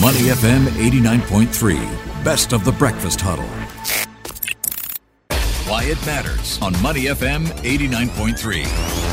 Money FM 89.3, best of the breakfast huddle. Why it matters on Money FM 89.3.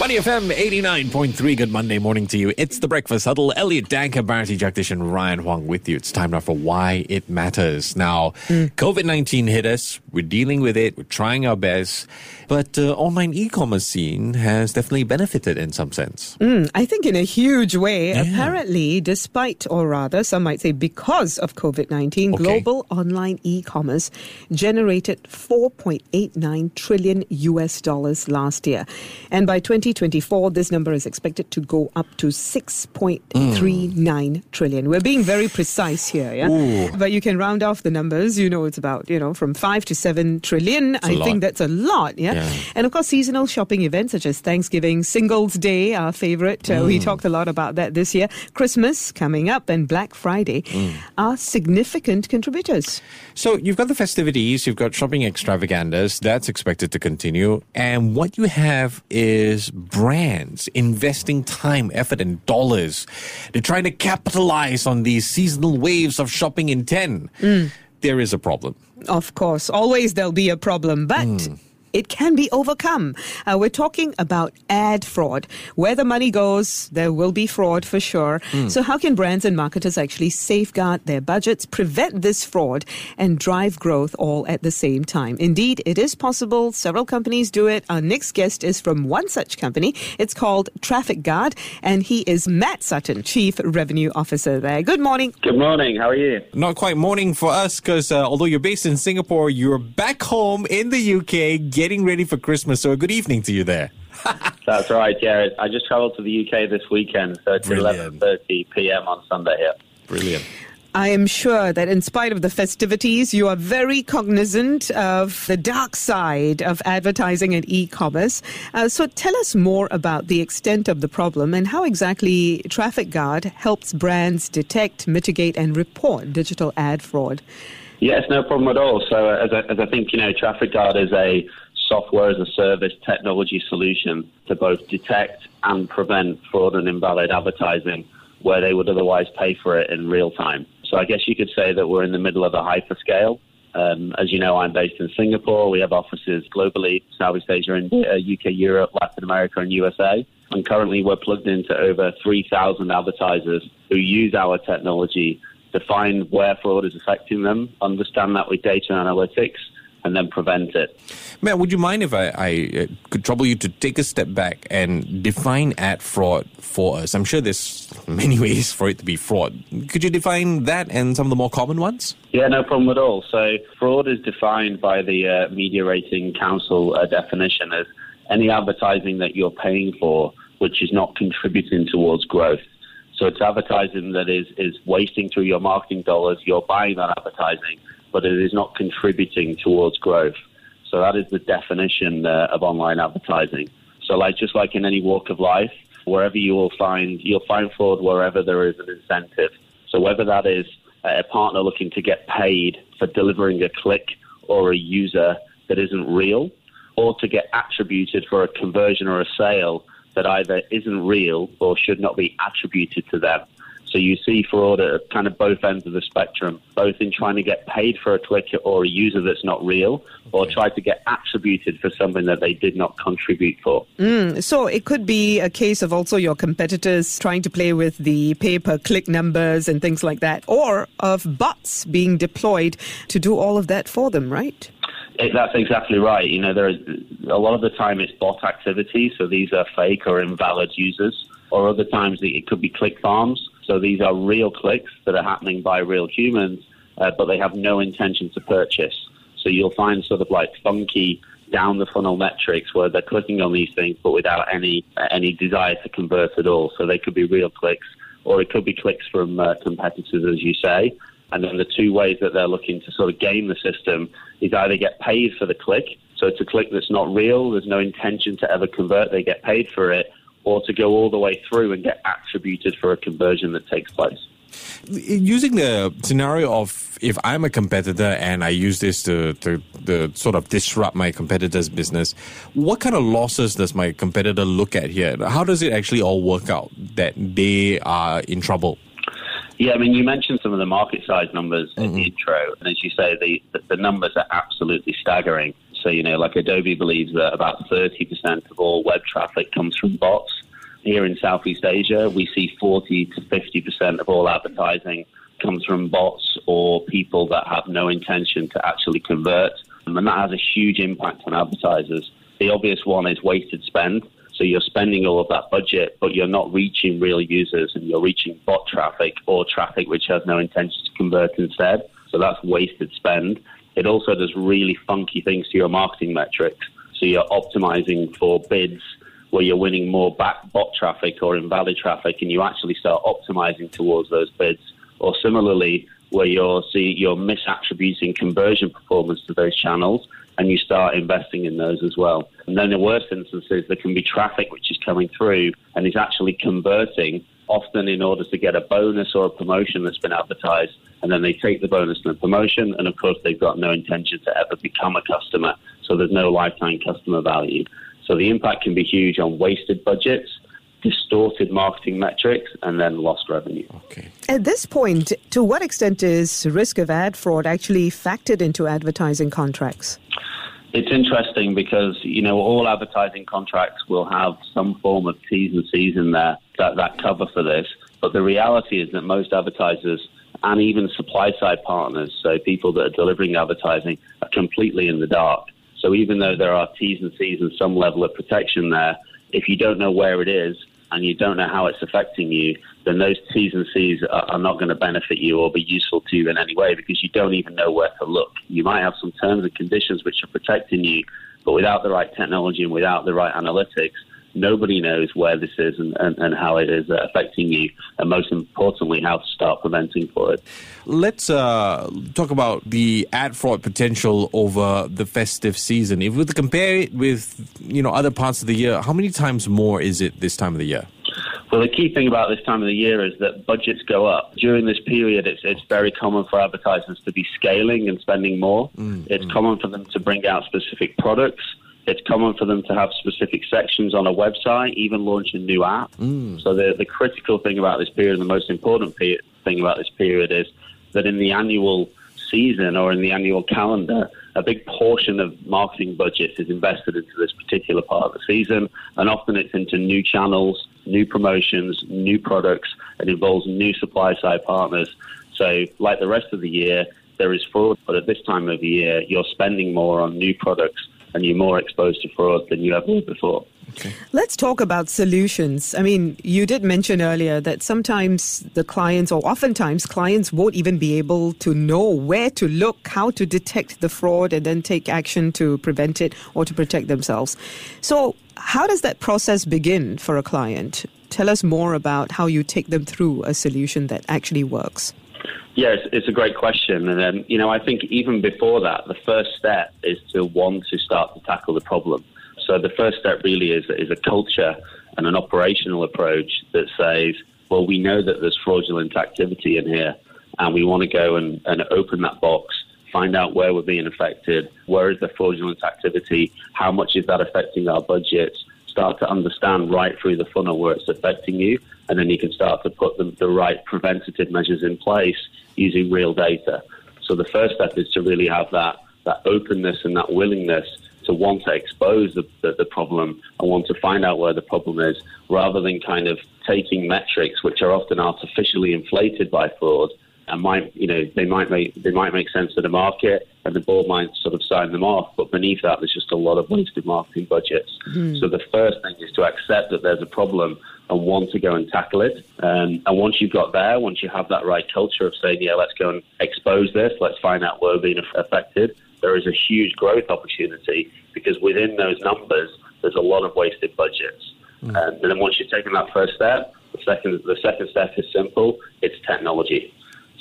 Money FM 89.3. Good Monday morning to you. It's the Breakfast Huddle. Elliot Danker, Bharati Jagdish, and Ryan Huang with you. It's time now for Why It Matters. Now, hmm. COVID 19 hit us. We're dealing with it. We're trying our best. But uh, online e-commerce scene has definitely benefited in some sense. I think in a huge way. Apparently, despite, or rather, some might say because of COVID 19, Okay. global online e commerce generated 4.89 trillion US dollars last year. And by 2024, this number is expected to go up to 6.39 trillion. We're being very precise here, yeah? But you can round off the numbers. You know, it's about, you know, from 5 to 7 trillion. I lot. think that's a lot, yeah? Yeah. And of course, seasonal shopping events such as Thanksgiving, Singles Day, our favorite. Uh, We mm. talked a lot about that this year. Christmas coming up and Black Friday mm. are significant contributors. So you've got the festivities, you've got shopping extravaganzas, that's expected to continue. And what you have is brands investing time, effort, and dollars. They're trying to capitalize on these seasonal waves of shopping intent. Mm. There is a problem. Of course, always there'll be a problem, but. Hmm. It can be overcome. Uh, we're talking about ad fraud. Where the money goes, there will be fraud for sure. So, how can brands and marketers actually safeguard their budgets, prevent this fraud, and drive growth all at the same time? Indeed, it is possible. Several companies do it. Our next guest is from one such company. It's called Traffic Guard, and he is Matt Sutton, Chief Revenue Officer there. Good morning. Good morning. How are you? Not quite morning for us because uh, although you're based in Singapore, you're back home in the UK getting ready for Christmas. So, a good evening to you there. That's right. Yeah, I just travelled to the UK this weekend, so it's 11:30 p.m. on Sunday here. Brilliant. I am sure that in spite of the festivities, you are very cognizant of the dark side of advertising and e commerce. Uh, so tell us more about the extent of the problem and how exactly Traffic Guard helps brands detect, mitigate, and report digital ad fraud. Yes, no problem at all. So, uh, as, I, as I think you know, Traffic Guard is a software as a service technology solution to both detect and prevent fraud and invalid advertising where they would otherwise pay for it in real time. So, I guess you could say that we're in the middle of a hyperscale. Um, as you know, I'm based in Singapore. We have offices globally, Southeast Asia, India, UK, Europe, Latin America, and USA. And currently, we're plugged into over 3,000 advertisers who use our technology to find where fraud is affecting them, understand that with data analytics, and then prevent it. Matt, would you mind if I, I uh, could trouble you to take a step back and define ad fraud for us? I'm sure there's many ways for it to be fraud. Could you define that and some of the more common ones? Yeah, no problem at all. So, fraud is defined by the uh, Media Rating Council uh, definition as any advertising that you're paying for which is not contributing towards growth. So, it's advertising that is, is wasting through your marketing dollars. You're buying that advertising, but it is not contributing towards growth. So, that is the definition uh, of online advertising. So, like just like in any walk of life, wherever you will find, you'll find fraud wherever there is an incentive. So, whether that is a partner looking to get paid for delivering a click or a user that isn't real, or to get attributed for a conversion or a sale that either isn't real or should not be attributed to them. So you see fraud at kind of both ends of the spectrum, both in trying to get paid for a click or a user that's not real, or try to get attributed for something that they did not contribute for. Mm, so it could be a case of also your competitors trying to play with the pay per click numbers and things like that, or of bots being deployed to do all of that for them, right? It, that's exactly right. You know, there is a lot of the time it's bot activity, so these are fake or invalid users, or other times it could be click farms. So these are real clicks that are happening by real humans, uh, but they have no intention to purchase. So you'll find sort of like funky down the funnel metrics where they're clicking on these things, but without any any desire to convert at all. So they could be real clicks, or it could be clicks from uh, competitors, as you say. And then the two ways that they're looking to sort of game the system is either get paid for the click, so it's a click that's not real, there's no intention to ever convert, they get paid for it, or to go all the way through and get attributed for a conversion that takes place. Using the scenario of if I'm a competitor and I use this to, to, to sort of disrupt my competitor's business, what kind of losses does my competitor look at here? How does it actually all work out that they are in trouble? Yeah, I mean, you mentioned some of the market size numbers in the mm-hmm. intro, and as you say, the, the numbers are absolutely staggering. So, you know, like Adobe believes that about 30% of all web traffic comes from bots. Here in Southeast Asia, we see 40 to 50% of all advertising comes from bots or people that have no intention to actually convert. And that has a huge impact on advertisers. The obvious one is wasted spend. So you're spending all of that budget, but you're not reaching real users and you're reaching bot traffic or traffic which has no intention to convert instead. So that's wasted spend. It also does really funky things to your marketing metrics. So you're optimizing for bids where you're winning more back bot traffic or invalid traffic and you actually start optimizing towards those bids. Or similarly, where you're see you're misattributing conversion performance to those channels and you start investing in those as well. And then the worst instances, there can be traffic which is coming through and is actually converting, often in order to get a bonus or a promotion that's been advertised. And then they take the bonus and the promotion, and of course, they've got no intention to ever become a customer. So there's no lifetime customer value. So the impact can be huge on wasted budgets distorted marketing metrics and then lost revenue. Okay. At this point, to what extent is risk of ad fraud actually factored into advertising contracts? It's interesting because, you know, all advertising contracts will have some form of T's and C's in there that, that cover for this. But the reality is that most advertisers and even supply side partners, so people that are delivering advertising, are completely in the dark. So even though there are T's and C's and some level of protection there, if you don't know where it is and you don't know how it's affecting you, then those T's and C's are, are not going to benefit you or be useful to you in any way because you don't even know where to look. You might have some terms and conditions which are protecting you, but without the right technology and without the right analytics, nobody knows where this is and, and, and how it is affecting you, and most importantly, how to start preventing for it. Let's uh, talk about the ad fraud potential over the festive season. If we compare it with you know other parts of the year, how many times more is it this time of the year? Well, the key thing about this time of the year is that budgets go up. During this period, it's, it's very common for advertisers to be scaling and spending more. Mm, it's mm. common for them to bring out specific products it's common for them to have specific sections on a website, even launch a new app. Mm. So the, the critical thing about this period, and the most important pe- thing about this period is that in the annual season or in the annual calendar, a big portion of marketing budgets is invested into this particular part of the season, and often it's into new channels, new promotions, new products. It involves new supply side partners. So, like the rest of the year, there is fraud, but at this time of year, you're spending more on new products and you're more exposed to fraud than you ever were before. Okay. Let's talk about solutions. I mean, you did mention earlier that sometimes the clients, or oftentimes clients, won't even be able to know where to look, how to detect the fraud, and then take action to prevent it or to protect themselves. So, how does that process begin for a client? Tell us more about how you take them through a solution that actually works. Yeah, it's, it's, a great question. And then, you know, I think even before that, the first step is to want to start to tackle the problem. So the first step really is, is a culture and an operational approach that says, well, we know that there's fraudulent activity in here, and we want to go and, and open that box, find out where we're being affected, where is the fraudulent activity, how much is that affecting our budgets, start to understand right through the funnel where it's affecting you, and then you can start to put the, the right preventative measures in place using real data. So the first step is to really have that, that openness and that willingness to want to expose the, the, the, problem and want to find out where the problem is rather than kind of taking metrics which are often artificially inflated by fraud and might you know they might make they might make sense to the market and the board might sort of sign them off but beneath that there's just a lot of wasted marketing budgets mm. so the first thing is to accept that there's a problem and want to go and tackle it um, and once you've got there once you have that right culture of saying yeah let's go and expose this let's find out where we're being affected there is a huge growth opportunity because within those numbers there's a lot of wasted budgets mm. um, and then once you've taken that first step the second the second step is simple it's technology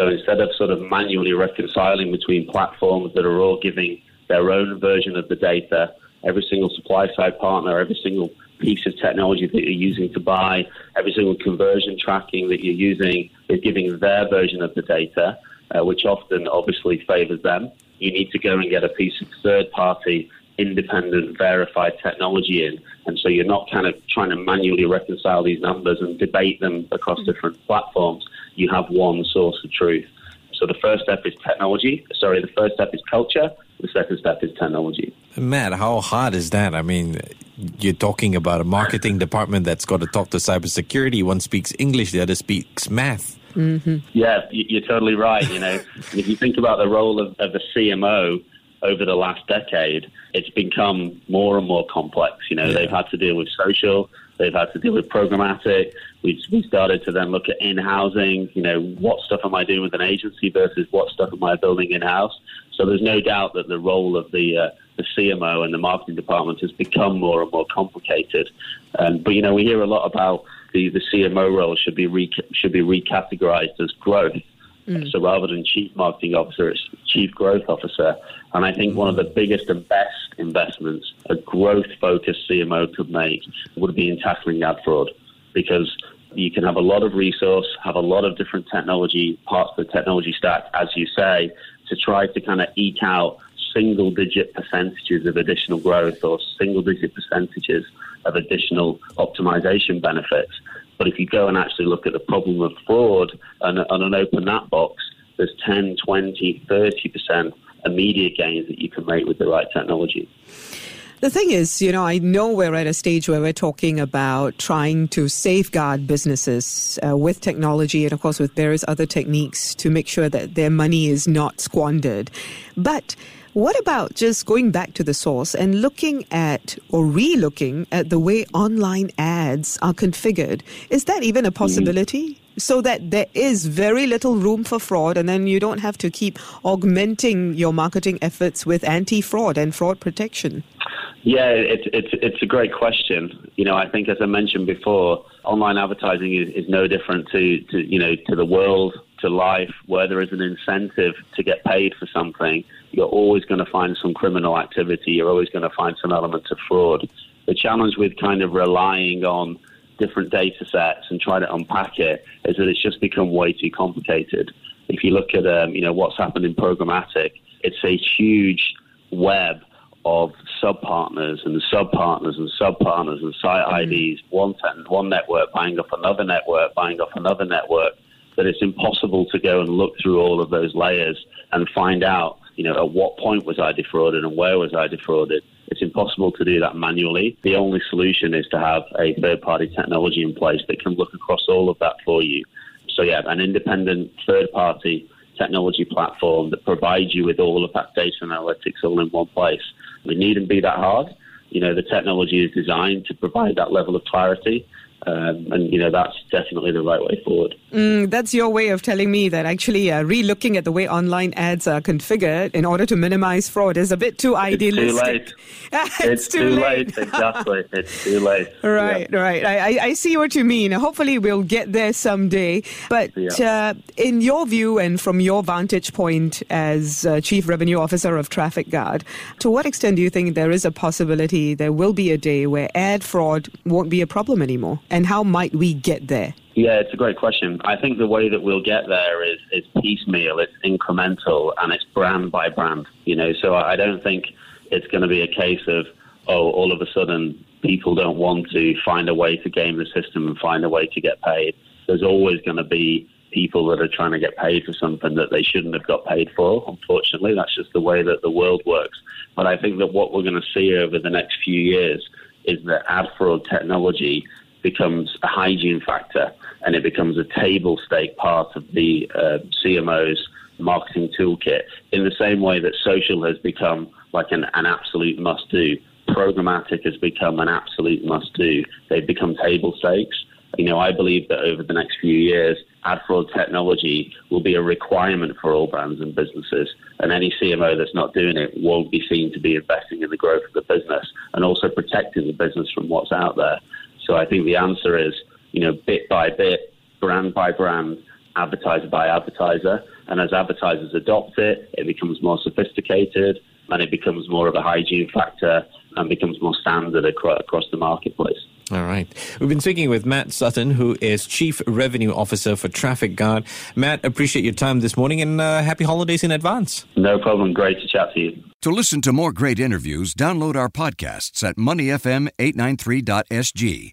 so instead of sort of manually reconciling between platforms that are all giving their own version of the data, every single supply side partner, every single piece of technology that you're using to buy, every single conversion tracking that you're using is giving their version of the data, uh, which often obviously favors them. You need to go and get a piece of third party independent verified technology in. And so you're not kind of trying to manually reconcile these numbers and debate them across different platforms you have one source of truth. So the first step is technology. Sorry, the first step is culture. The second step is technology. Matt, how hard is that? I mean, you're talking about a marketing department that's got to talk to cybersecurity. One speaks English, the other speaks math. Mm-hmm. Yeah, you're totally right. You know, if you think about the role of, of the CMO over the last decade, it's become more and more complex. You know, yeah. they've had to deal with social, they've had to deal with programmatic. We, we started to then look at in housing. You know, what stuff am I doing with an agency versus what stuff am I building in house? So there's no doubt that the role of the uh, the CMO and the marketing department has become more and more complicated. Um, but you know, we hear a lot about the, the CMO role should be re, should be recategorized as growth. Mm. So rather than chief marketing officer, it's chief growth officer. And I think one of the biggest and best investments a growth focused CMO could make would be in tackling ad fraud because you can have a lot of resource, have a lot of different technology parts of the technology stack, as you say, to try to kind of eke out single digit percentages of additional growth or single digit percentages of additional optimization benefits. But if you go and actually look at the problem of fraud and, and an open that box, there's 10, 20, 30% immediate gains that you can make with the right technology. The thing is, you know, I know we're at a stage where we're talking about trying to safeguard businesses uh, with technology and, of course, with various other techniques to make sure that their money is not squandered. But what about just going back to the source and looking at or re-looking at the way online ads are configured? Is that even a possibility? Mm-hmm. So that there is very little room for fraud, and then you don't have to keep augmenting your marketing efforts with anti-fraud and fraud protection. Yeah, it's it's it's a great question. You know, I think as I mentioned before, online advertising is, is no different to, to you know to the world to life where there is an incentive to get paid for something, you're always going to find some criminal activity. You're always going to find some element of fraud. The challenge with kind of relying on different data sets and trying to unpack it is that it's just become way too complicated. If you look at um, you know what's happened in programmatic, it's a huge web of sub partners and sub partners and sub partners and site mm-hmm. IDs, one, one network buying up another network, buying up another network that it's impossible to go and look through all of those layers and find out, you know, at what point was I defrauded and where was I defrauded. It's impossible to do that manually. The only solution is to have a third party technology in place that can look across all of that for you. So, yeah, an independent third party technology platform that provides you with all of that data and analytics all in one place. It needn't be that hard. You know, the technology is designed to provide that level of clarity. Um, and you know that's definitely the right way forward. Mm, that's your way of telling me that actually uh, re-looking at the way online ads are configured in order to minimize fraud is a bit too idealistic. It's too late. it's, it's, too, late. late. exactly. It's too late. Right, yeah. right. I, I see what you mean. Hopefully, we'll get there someday. But yeah. uh, in your view and from your vantage point as uh, Chief Revenue Officer of Traffic Guard, to what extent do you think there is a possibility there will be a day where ad fraud won't be a problem anymore? And how might we get there? Yeah, it's a great question. I think the way that we'll get there is, is piecemeal, it's incremental, and it's brand by brand. You know, so I don't think it's going to be a case of oh, all of a sudden people don't want to find a way to game the system and find a way to get paid. There's always going to be people that are trying to get paid for something that they shouldn't have got paid for. Unfortunately, that's just the way that the world works. But I think that what we're going to see over the next few years is that ad fraud technology becomes a hygiene factor and it becomes a table stake part of the uh, CMO's marketing toolkit in the same way that social has become like an, an absolute must do. Programmatic has become an absolute must do. They've become table stakes. You know, I believe that over the next few years, ad fraud technology will be a requirement for all brands and businesses. And any CMO that's not doing it won't be seen to be investing in the growth of the business and also protecting the business from what's out there. So I think the answer is, you know, bit by bit, brand by brand, advertiser by advertiser. And as advertisers adopt it, it becomes more sophisticated and it becomes more of a hygiene factor and becomes more standard across the marketplace. All right. We've been speaking with Matt Sutton, who is Chief Revenue Officer for Traffic Guard. Matt, appreciate your time this morning and uh, happy holidays in advance. No problem. Great to chat to you. To listen to more great interviews, download our podcasts at moneyfm893.sg